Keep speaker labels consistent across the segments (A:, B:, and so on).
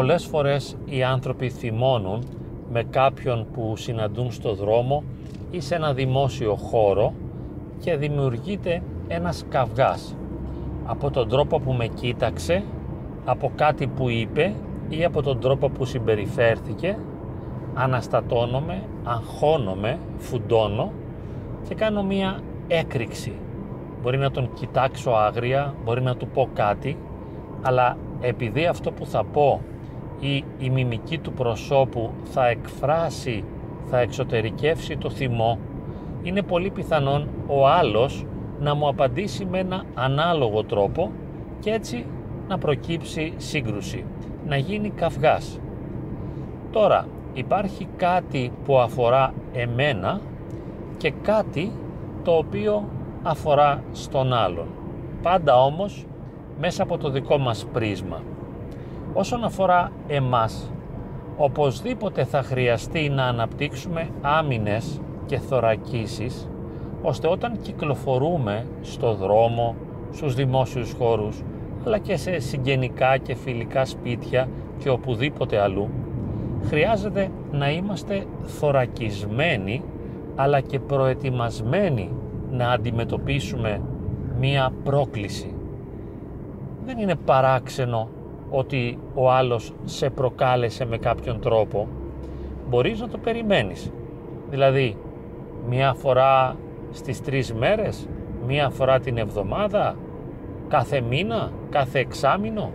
A: πολλές φορές οι άνθρωποι θυμώνουν με κάποιον που συναντούν στο δρόμο ή σε ένα δημόσιο χώρο και δημιουργείται ένας καυγάς από τον τρόπο που με κοίταξε, από κάτι που είπε ή από τον τρόπο που συμπεριφέρθηκε αναστατώνομαι, αγχώνομαι, φουντώνω και κάνω μία έκρηξη. Μπορεί να τον κοιτάξω άγρια, μπορεί να του πω κάτι, αλλά επειδή αυτό που θα πω ή η μιμική του προσώπου θα εκφράσει, θα εξωτερικεύσει το θυμό, είναι πολύ πιθανόν ο άλλος να μου απαντήσει με ένα ανάλογο τρόπο και έτσι να προκύψει σύγκρουση, να γίνει καυγάς. Τώρα, υπάρχει κάτι που αφορά εμένα και κάτι το οποίο αφορά στον άλλον. Πάντα όμως μέσα από το δικό μας πρίσμα. Όσον αφορά εμάς, οπωσδήποτε θα χρειαστεί να αναπτύξουμε άμυνες και θωρακίσεις, ώστε όταν κυκλοφορούμε στο δρόμο, στους δημόσιους χώρους, αλλά και σε συγγενικά και φιλικά σπίτια και οπουδήποτε αλλού, χρειάζεται να είμαστε θωρακισμένοι αλλά και προετοιμασμένοι να αντιμετωπίσουμε μία πρόκληση. Δεν είναι παράξενο ότι ο άλλος σε προκάλεσε με κάποιον τρόπο. Μπορείς να το περιμένεις. Δηλαδή, μία φορά στις τρεις μέρες, μία φορά την εβδομάδα, κάθε μήνα, κάθε εξάμηνο,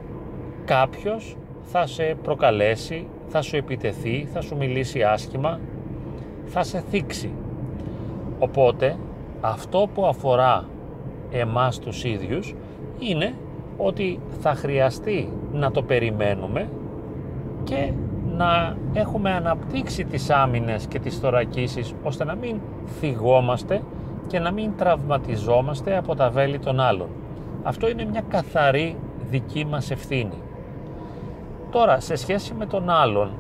A: κάποιος θα σε προκαλέσει, θα σου επιτεθεί, θα σου μιλήσει άσχημα, θα σε θίξει. Οπότε αυτό που αφορά εμάς τους ίδιους είναι ότι θα χρειαστεί να το περιμένουμε και να έχουμε αναπτύξει τις άμυνες και τις θωρακίσεις ώστε να μην θυγόμαστε και να μην τραυματιζόμαστε από τα βέλη των άλλων. Αυτό είναι μια καθαρή δική μας ευθύνη. Τώρα, σε σχέση με τον άλλον,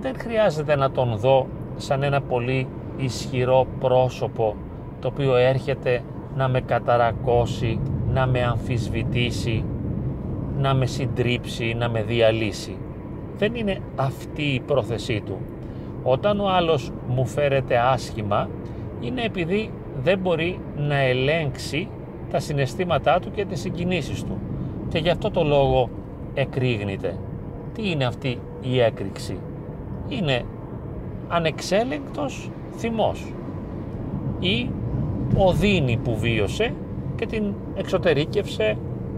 A: δεν χρειάζεται να τον δω σαν ένα πολύ ισχυρό πρόσωπο το οποίο έρχεται να με καταρακώσει, να με αμφισβητήσει, να με συντρίψει, να με διαλύσει. Δεν είναι αυτή η πρόθεσή του. Όταν ο άλλος μου φέρεται άσχημα, είναι επειδή δεν μπορεί να ελέγξει τα συναισθήματά του και τις συγκινήσεις του. Και γι' αυτό το λόγο εκρήγνεται. Τι είναι αυτή η έκρηξη; Είναι ανεξέλεγκτος θυμός ή οδύνη που βίωσε και την εξωτερήκευσε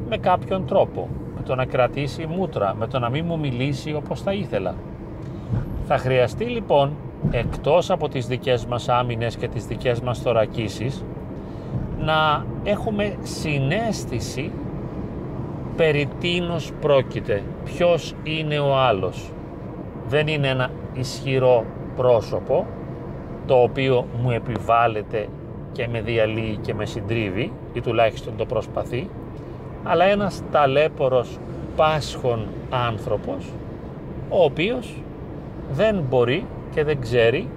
A: με κάποιον τρόπο με το να κρατήσει μούτρα, με το να μην μου μιλήσει όπως θα ήθελα. Θα χρειαστεί λοιπόν εκτός από τις δικές μας άμυνες και τις δικές μας θωρακίσεις να έχουμε συνέστηση περί τίνος πρόκειται, ποιος είναι ο άλλος. Δεν είναι ένα ισχυρό πρόσωπο το οποίο μου επιβάλλεται και με διαλύει και με συντρίβει ή τουλάχιστον το προσπαθεί αλλά ένας ταλέπορος πάσχων άνθρωπος ο οποίος δεν μπορεί και δεν ξέρει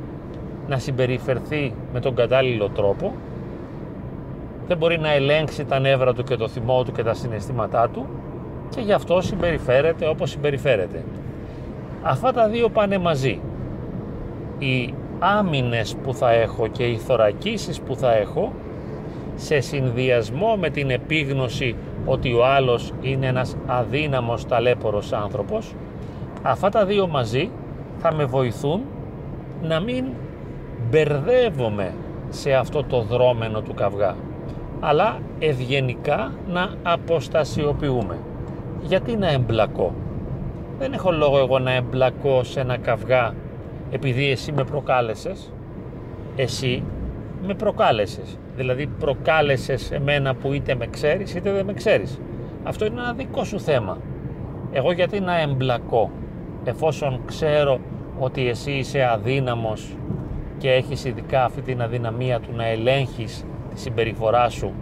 A: να συμπεριφερθεί με τον κατάλληλο τρόπο δεν μπορεί να ελέγξει τα νεύρα του και το θυμό του και τα συναισθήματά του και γι' αυτό συμπεριφέρεται όπως συμπεριφέρεται. Αυτά τα δύο πάνε μαζί. Οι άμυνες που θα έχω και οι θωρακίσεις που θα έχω σε συνδυασμό με την επίγνωση ότι ο άλλος είναι ένας αδύναμος ταλέπορος άνθρωπος αυτά τα δύο μαζί θα με βοηθούν να μην μπερδεύομαι σε αυτό το δρόμενο του καυγά αλλά ευγενικά να αποστασιοποιούμε. Γιατί να εμπλακώ; Δεν έχω λόγο εγώ να εμπλακώ σε ένα καυγά επειδή εσύ με προκάλεσες. Εσύ με προκάλεσες. Δηλαδή προκάλεσες εμένα που είτε με ξέρεις είτε δεν με ξέρεις. Αυτό είναι ένα δικό σου θέμα. Εγώ γιατί να εμπλακώ εφόσον ξέρω ότι εσύ είσαι αδύναμος και έχεις ειδικά αυτή την αδυναμία του να ελέγχεις τη συμπεριφορά σου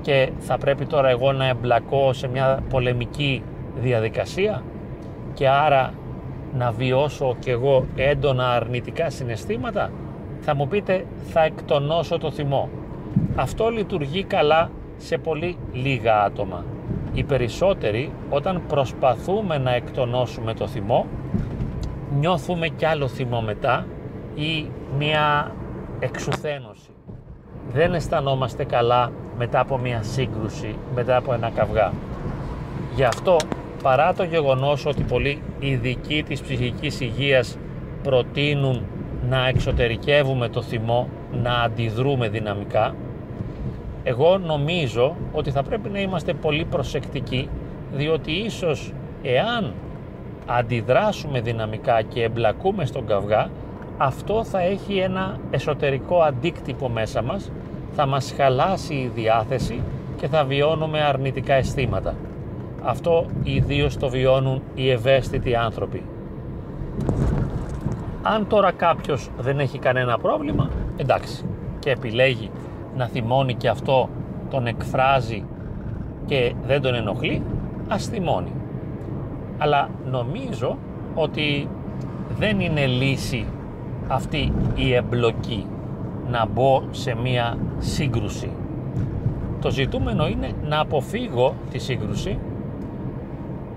A: και θα πρέπει τώρα εγώ να εμπλακώ σε μια πολεμική διαδικασία; Και άρα να βιώσω κι εγώ έντονα αρνητικά συναισθήματα θα μου πείτε θα εκτονώσω το θυμό αυτό λειτουργεί καλά σε πολύ λίγα άτομα οι περισσότεροι όταν προσπαθούμε να εκτονώσουμε το θυμό νιώθουμε κι άλλο θυμό μετά ή μια εξουθένωση. Δεν αισθανόμαστε καλά μετά από μια σύγκρουση, μετά από ένα καυγά. Γι' αυτό παρά το γεγονός ότι πολλοί ειδικοί της ψυχικής υγείας προτείνουν να εξωτερικεύουμε το θυμό, να αντιδρούμε δυναμικά, εγώ νομίζω ότι θα πρέπει να είμαστε πολύ προσεκτικοί διότι ίσως εάν αντιδράσουμε δυναμικά και εμπλακούμε στον καυγά αυτό θα έχει ένα εσωτερικό αντίκτυπο μέσα μας θα μας χαλάσει η διάθεση και θα βιώνουμε αρνητικά αισθήματα. Αυτό ιδίως το βιώνουν οι ευαίσθητοι άνθρωποι. Αν τώρα κάποιος δεν έχει κανένα πρόβλημα, εντάξει, και επιλέγει να θυμώνει και αυτό τον εκφράζει και δεν τον ενοχλεί, ας θυμώνει. Αλλά νομίζω ότι δεν είναι λύση αυτή η εμπλοκή να μπω σε μία σύγκρουση. Το ζητούμενο είναι να αποφύγω τη σύγκρουση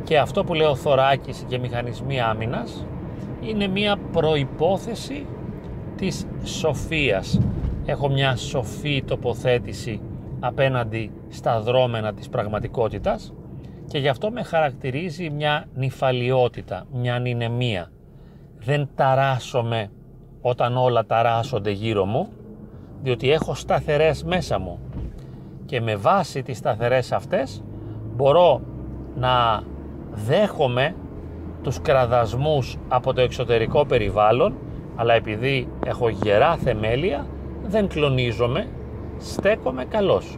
A: και αυτό που λέω θωράκιση και μηχανισμοί άμυνας είναι μία προϋπόθεση της σοφίας. Έχω μια σοφή τοποθέτηση απέναντι στα δρόμενα της πραγματικότητας και γι' αυτό με χαρακτηρίζει μια νυφαλιότητα, μια νηνεμία. Δεν ταράσομαι όταν όλα ταράσσονται γύρω μου, διότι έχω σταθερές μέσα μου και με βάση τις σταθερές αυτές μπορώ να δέχομαι τους κραδασμούς από το εξωτερικό περιβάλλον αλλά επειδή έχω γερά θεμέλια δεν κλονίζομαι, στέκομαι καλός.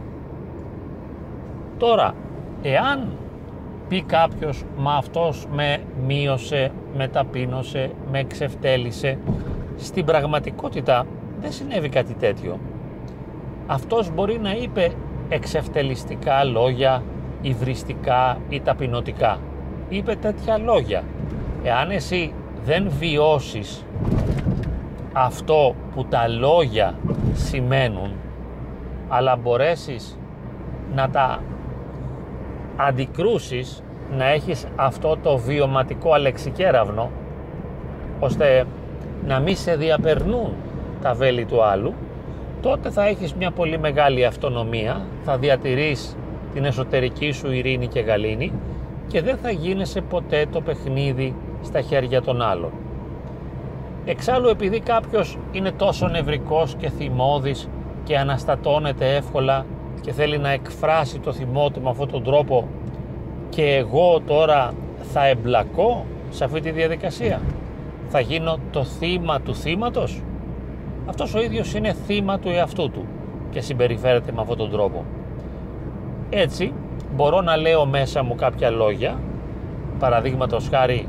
A: Τώρα, εάν πει κάποιος «Μα αυτός με μείωσε, με ταπείνωσε, με εξευτέλισε», στην πραγματικότητα δεν συνέβη κάτι τέτοιο. Αυτός μπορεί να είπε εξευτελιστικά λόγια, υβριστικά ή ταπεινωτικά. Είπε τέτοια λόγια. Εάν εσύ δεν βιώσεις αυτό που τα λόγια σημαίνουν, αλλά μπορέσεις να τα αντικρούσεις, να έχεις αυτό το βιωματικό αλεξικέραυνο, ώστε να μην σε διαπερνούν τα βέλη του άλλου, τότε θα έχεις μια πολύ μεγάλη αυτονομία, θα διατηρείς την εσωτερική σου ειρήνη και γαλήνη και δεν θα γίνεσαι ποτέ το παιχνίδι στα χέρια των άλλων. Εξάλλου επειδή κάποιος είναι τόσο νευρικός και θυμώδης και αναστατώνεται εύκολα και θέλει να εκφράσει το θυμό του με αυτόν τον τρόπο και εγώ τώρα θα εμπλακώ σε αυτή τη διαδικασία θα γίνω το θύμα του θύματος; Αυτός ο ίδιος είναι θύμα του εαυτού του και συμπεριφέρεται με αυτόν τον τρόπο. Έτσι μπορώ να λέω μέσα μου κάποια λόγια, παραδείγματος χάρη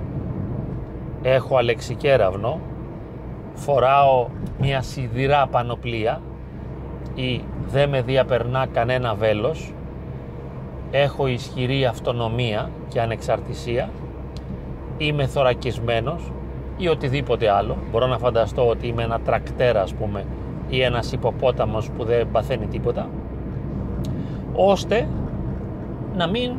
A: έχω αλεξικέραυνο, φοράω μια σιδηρά πανοπλία ή δεν με διαπερνά κανένα βέλος, έχω ισχυρή αυτονομία και ανεξαρτησία, είμαι θωρακισμένος, ή οτιδήποτε άλλο. Μπορώ να φανταστώ ότι είμαι ένα τρακτέρα ας πούμε ή ένας υποπόταμος που δεν παθαίνει τίποτα. Ώστε να μην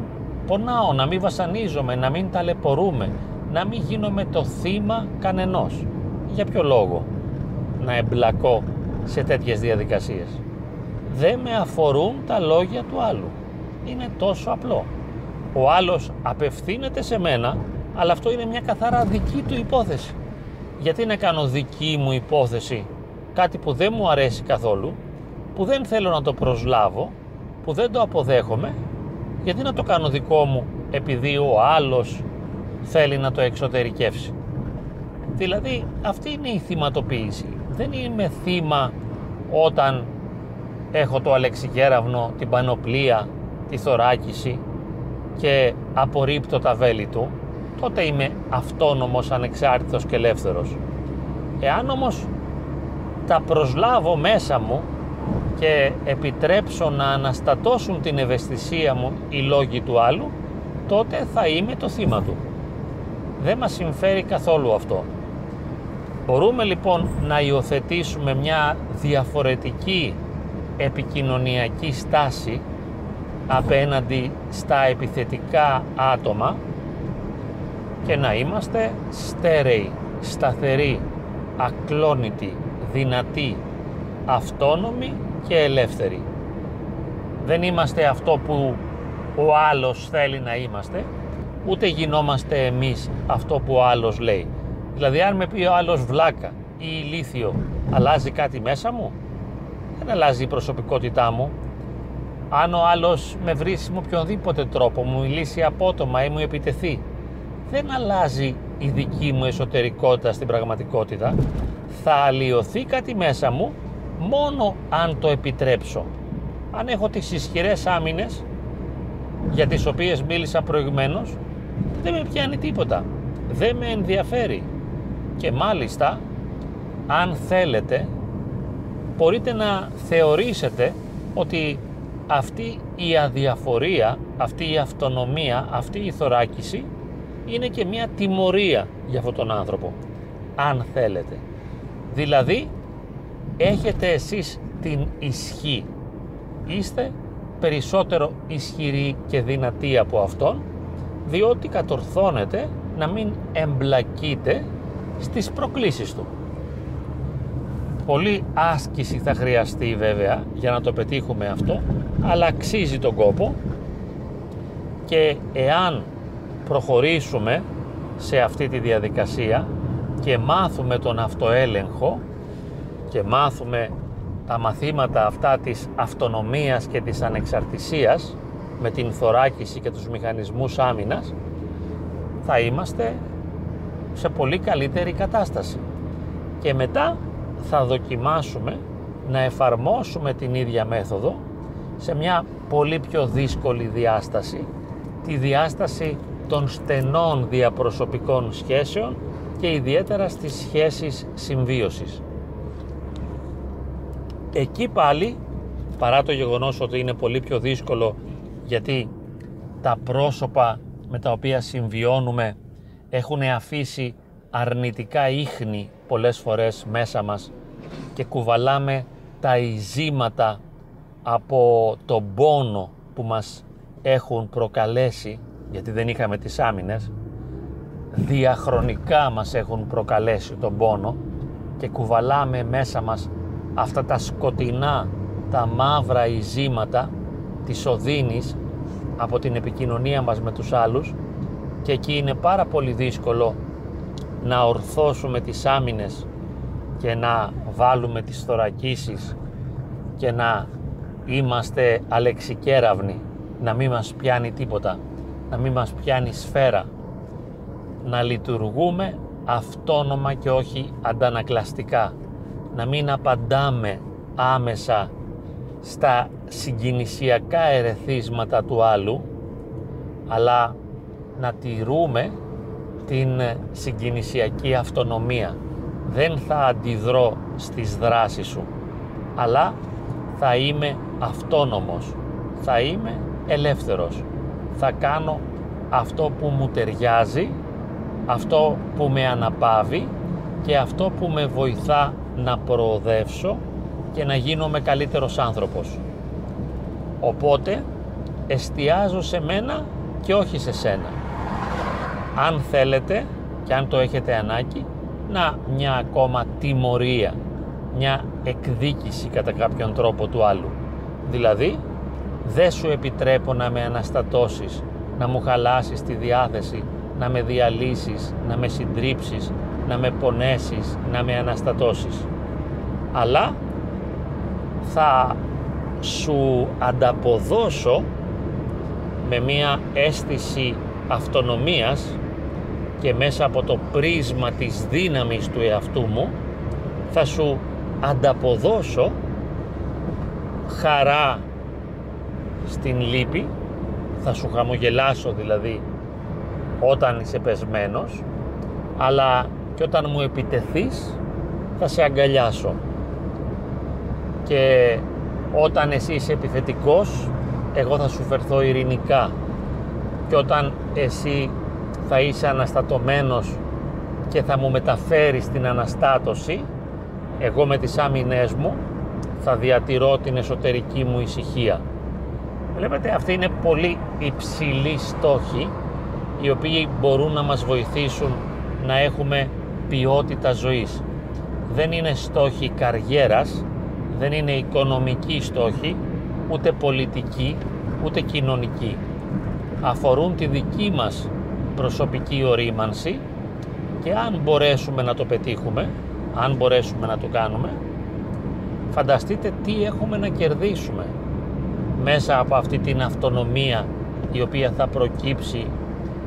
A: πονάω, να μην βασανίζομαι, να μην ταλαιπωρούμε, να μην γίνομαι το θύμα κανενός. Για ποιο λόγο να εμπλακώ σε τέτοιες διαδικασίες; Δεν με αφορούν τα λόγια του άλλου. Είναι τόσο απλό. Ο άλλος απευθύνεται σε μένα αλλά αυτό είναι μια καθαρά δική του υπόθεση. Γιατί να κάνω δική μου υπόθεση κάτι που δεν μου αρέσει καθόλου, που δεν θέλω να το προσλάβω, που δεν το αποδέχομαι, γιατί να το κάνω δικό μου επειδή ο άλλος θέλει να το εξωτερικεύσει; Δηλαδή αυτή είναι η θυματοποίηση. Δεν είμαι θύμα όταν έχω το αλεξικέραυνο, την πανοπλία, τη θωράκιση και απορρίπτω τα βέλη του τότε είμαι αυτόνομος, ανεξάρτητος και ελεύθερος. Εάν όμως τα προσλάβω μέσα μου και επιτρέψω να αναστατώσουν την ευαισθησία μου οι λόγοι του άλλου, τότε θα είμαι το θύμα του. Δεν μας συμφέρει καθόλου αυτό. Μπορούμε λοιπόν να υιοθετήσουμε μια διαφορετική επικοινωνιακή στάση απέναντι στα επιθετικά άτομα και να είμαστε στέρεοι, σταθεροί, ακλόνητοι, δυνατοί, αυτόνομοι και ελεύθεροι. Δεν είμαστε αυτό που ο άλλος θέλει να είμαστε, ούτε γινόμαστε εμείς αυτό που ο άλλος λέει. Δηλαδή αν με πει ο άλλος βλάκα ή ηλίθιο, αλλάζει κάτι μέσα μου; Δεν αλλάζει η προσωπικότητά μου. Αν ο άλλος με βρει με οποιονδήποτε τρόπο, μου μιλήσει απότομα ή μου επιτεθεί, δεν αλλάζει η δική μου εσωτερικότητα στην πραγματικότητα. Θα αλλοιωθεί κάτι μέσα μου μόνο αν το επιτρέψω. Αν έχω τις ισχυρές άμυνες για τις οποίες μίλησα προηγουμένως, δεν με πιάνει τίποτα. Δεν με ενδιαφέρει. Και μάλιστα, αν θέλετε, μπορείτε να θεωρήσετε ότι αυτή η αδιαφορία, αυτή η αυτονομία, αυτή η θωράκιση είναι και μια τιμωρία για αυτόν τον άνθρωπο, αν θέλετε. Δηλαδή, έχετε εσείς την ισχύ. Είστε περισσότερο ισχυροί και δυνατοί από αυτόν, διότι κατορθώνετε να μην εμπλακείτε στις προκλήσεις του. Πολύ άσκηση θα χρειαστεί βέβαια για να το πετύχουμε αυτό, αλλά αξίζει τον κόπο και εάν προχωρήσουμε σε αυτή τη διαδικασία και μάθουμε τον αυτοέλεγχο και μάθουμε τα μαθήματα αυτά της αυτονομίας και της ανεξαρτησίας με την θωράκιση και τους μηχανισμούς άμυνας θα είμαστε σε πολύ καλύτερη κατάσταση και μετά θα δοκιμάσουμε να εφαρμόσουμε την ίδια μέθοδο σε μια πολύ πιο δύσκολη διάσταση τη διάσταση των στενών διαπροσωπικών σχέσεων και ιδιαίτερα στις σχέσεις συμβίωσης. Εκεί πάλι, παρά το γεγονός ότι είναι πολύ πιο δύσκολο γιατί τα πρόσωπα με τα οποία συμβιώνουμε έχουν αφήσει αρνητικά ίχνη πολλές φορές μέσα μας και κουβαλάμε τα ειζήματα από τον πόνο που μας έχουν προκαλέσει γιατί δεν είχαμε τις άμυνες διαχρονικά μας έχουν προκαλέσει τον πόνο και κουβαλάμε μέσα μας αυτά τα σκοτεινά, τα μαύρα ειζήματα της οδύνης από την επικοινωνία μας με τους άλλους και εκεί είναι πάρα πολύ δύσκολο να ορθώσουμε τις άμυνες και να βάλουμε τις θωρακίσεις και να είμαστε αλεξικέραυνοι, να μην μας πιάνει τίποτα να μην μας πιάνει σφαίρα, να λειτουργούμε αυτόνομα και όχι αντανακλαστικά, να μην απαντάμε άμεσα στα συγκινησιακά ερεθίσματα του άλλου, αλλά να τηρούμε την συγκινησιακή αυτονομία. Δεν θα αντιδρώ στις δράσεις σου, αλλά θα είμαι αυτόνομος, θα είμαι ελεύθερος θα κάνω αυτό που μου ταιριάζει, αυτό που με αναπαύει και αυτό που με βοηθά να προοδεύσω και να γίνομαι καλύτερος άνθρωπος. Οπότε εστιάζω σε μένα και όχι σε σένα. Αν θέλετε και αν το έχετε ανάγκη, να μια ακόμα τιμωρία, μια εκδίκηση κατά κάποιον τρόπο του άλλου. Δηλαδή δεν σου επιτρέπω να με αναστατώσεις, να μου χαλάσεις τη διάθεση, να με διαλύσεις, να με συντρίψεις, να με πονέσεις, να με αναστατώσεις. Αλλά θα σου ανταποδώσω με μία αίσθηση αυτονομίας και μέσα από το πρίσμα της δύναμης του εαυτού μου θα σου ανταποδώσω χαρά στην λύπη, θα σου χαμογελάσω δηλαδή όταν είσαι πεσμένος, αλλά και όταν μου επιτεθείς θα σε αγκαλιάσω. Και όταν εσύ είσαι επιθετικός, εγώ θα σου φερθώ ειρηνικά. Και όταν εσύ θα είσαι αναστατωμένος και θα μου μεταφέρεις την αναστάτωση, εγώ με τις άμυνές μου θα διατηρώ την εσωτερική μου ησυχία Βλέπετε αυτοί είναι πολύ υψηλοί στόχοι οι οποίοι μπορούν να μας βοηθήσουν να έχουμε ποιότητα ζωής. Δεν είναι στόχοι καριέρας, δεν είναι οικονομικοί στόχοι, ούτε πολιτικοί, ούτε κοινωνικοί. Αφορούν τη δική μας προσωπική ορίμανση και αν μπορέσουμε να το πετύχουμε, αν μπορέσουμε να το κάνουμε, φανταστείτε τι έχουμε να κερδίσουμε μέσα από αυτή την αυτονομία η οποία θα προκύψει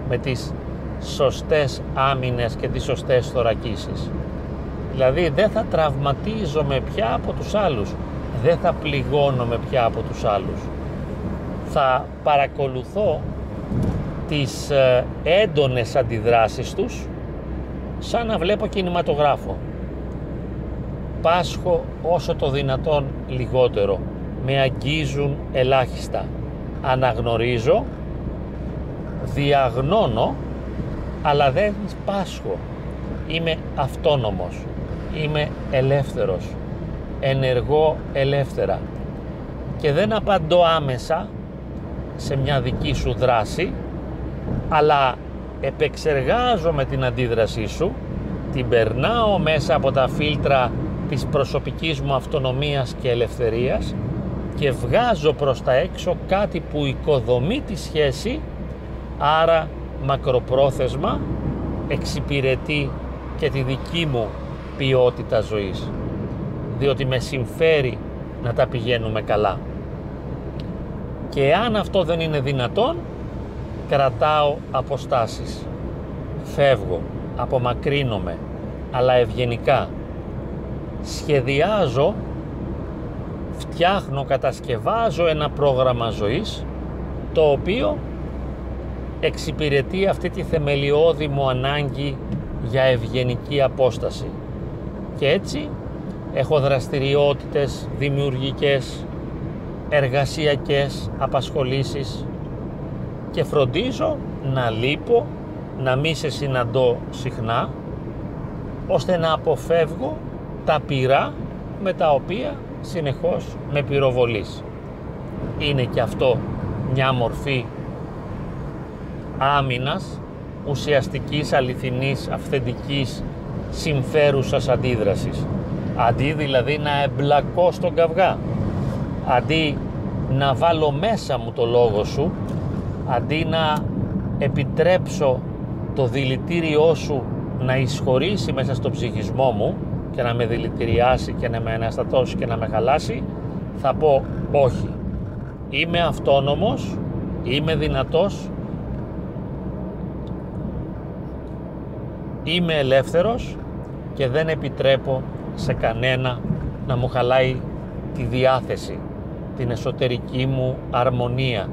A: με τις σωστές άμυνες και τις σωστές θωρακίσεις. Δηλαδή δεν θα τραυματίζομαι πια από τους άλλους, δεν θα πληγώνομαι πια από τους άλλους. Θα παρακολουθώ τις ε, έντονες αντιδράσεις τους σαν να βλέπω κινηματογράφο. Πάσχω όσο το δυνατόν λιγότερο. Με αγγίζουν ελάχιστα. Αναγνωρίζω, διαγνώνω, αλλά δεν πάσχω. Είμαι αυτόνομος. Είμαι ελεύθερος. Ενεργώ ελεύθερα. Και δεν απαντώ άμεσα σε μια δική σου δράση, αλλά επεξεργάζομαι την αντίδρασή σου, την περνάω μέσα από τα φίλτρα της προσωπικής μου αυτονομίας και ελευθερίας και βγάζω προς τα έξω κάτι που οικοδομεί τη σχέση, άρα μακροπρόθεσμα εξυπηρετεί και τη δική μου ποιότητα ζωής διότι με συμφέρει να τα πηγαίνουμε καλά. Και αν αυτό δεν είναι δυνατόν κρατάω αποστάσεις. Φεύγω, απομακρύνομαι αλλά ευγενικά. Σχεδιάζω φτιάχνω, κατασκευάζω ένα πρόγραμμα ζωής το οποίο εξυπηρετεί αυτή τη θεμελιώδη μου ανάγκη για ευγενική απόσταση και έτσι έχω δραστηριότητες δημιουργικές εργασιακές απασχολήσεις και φροντίζω να λείπω, να μη σε συναντώ συχνά, ώστε να αποφεύγω τα πυρά με τα οποία συνεχώς με πυροβολείς. Είναι και αυτό μια μορφή άμυνας, ουσιαστικής, αληθινής, αυθεντικής, συμφέρουσας αντίδρασης. Αντί δηλαδή να εμπλακώ στον καυγά, αντί να βάλω μέσα μου το λόγο σου. Αντί να επιτρέψω το δηλητήριό σου να εισχωρήσει μέσα στο ψυχισμό μου και να με δηλητηριάσει και να με αναστατώσει και να με χαλάσει θα πω όχι. Είμαι αυτόνομος είμαι δυνατός είμαι ελεύθερος και δεν επιτρέπω σε κανένα να μου χαλάει τη διάθεση την εσωτερική μου αρμονία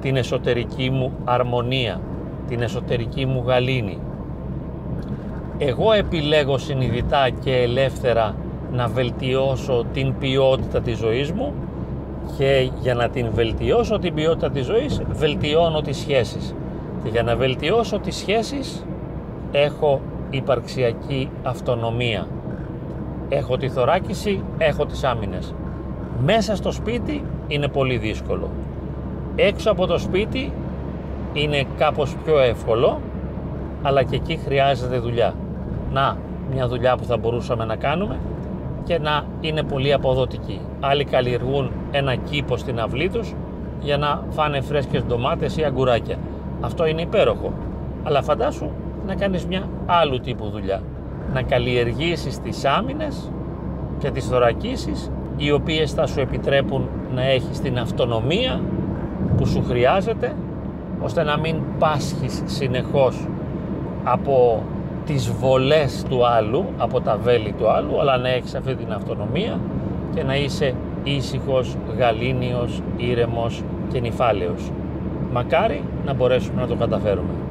A: την εσωτερική μου αρμονία, την εσωτερική μου γαλήνη. Εγώ επιλέγω συνειδητά και ελεύθερα να βελτιώσω την ποιότητα της ζωής μου και για να την βελτιώσω την ποιότητα της ζωής βελτιώνω τις σχέσεις και για να βελτιώσω τις σχέσεις έχω υπαρξιακή αυτονομία έχω τη θωράκιση, έχω τις άμυνες μέσα στο σπίτι είναι πολύ δύσκολο Έξω από το σπίτι είναι κάπως πιο εύκολο, αλλά και εκεί χρειάζεται δουλειά. Να, μια δουλειά που θα μπορούσαμε να κάνουμε και να είναι πολύ αποδοτική. Άλλοι καλλιεργούν ένα κήπο στην αυλή τους για να φάνε φρέσκες ντομάτες ή αγκουράκια. Αυτό είναι υπέροχο. Αλλά φαντάσου να κάνεις μια άλλου τύπου δουλειά. Να καλλιεργήσεις τις άμυνες και τις θωρακίσεις οι οποίες θα σου επιτρέπουν να έχεις την αυτονομία που σου χρειάζεται ώστε να μην πάσχεις συνεχώς από τις βολές του άλλου, από τα βέλη του άλλου, αλλά να έχεις αυτή την αυτονομία και να είσαι ήσυχος, γαλήνιος, ήρεμος και νυφάλαιος. Μακάρι να μπορέσουμε να το καταφέρουμε.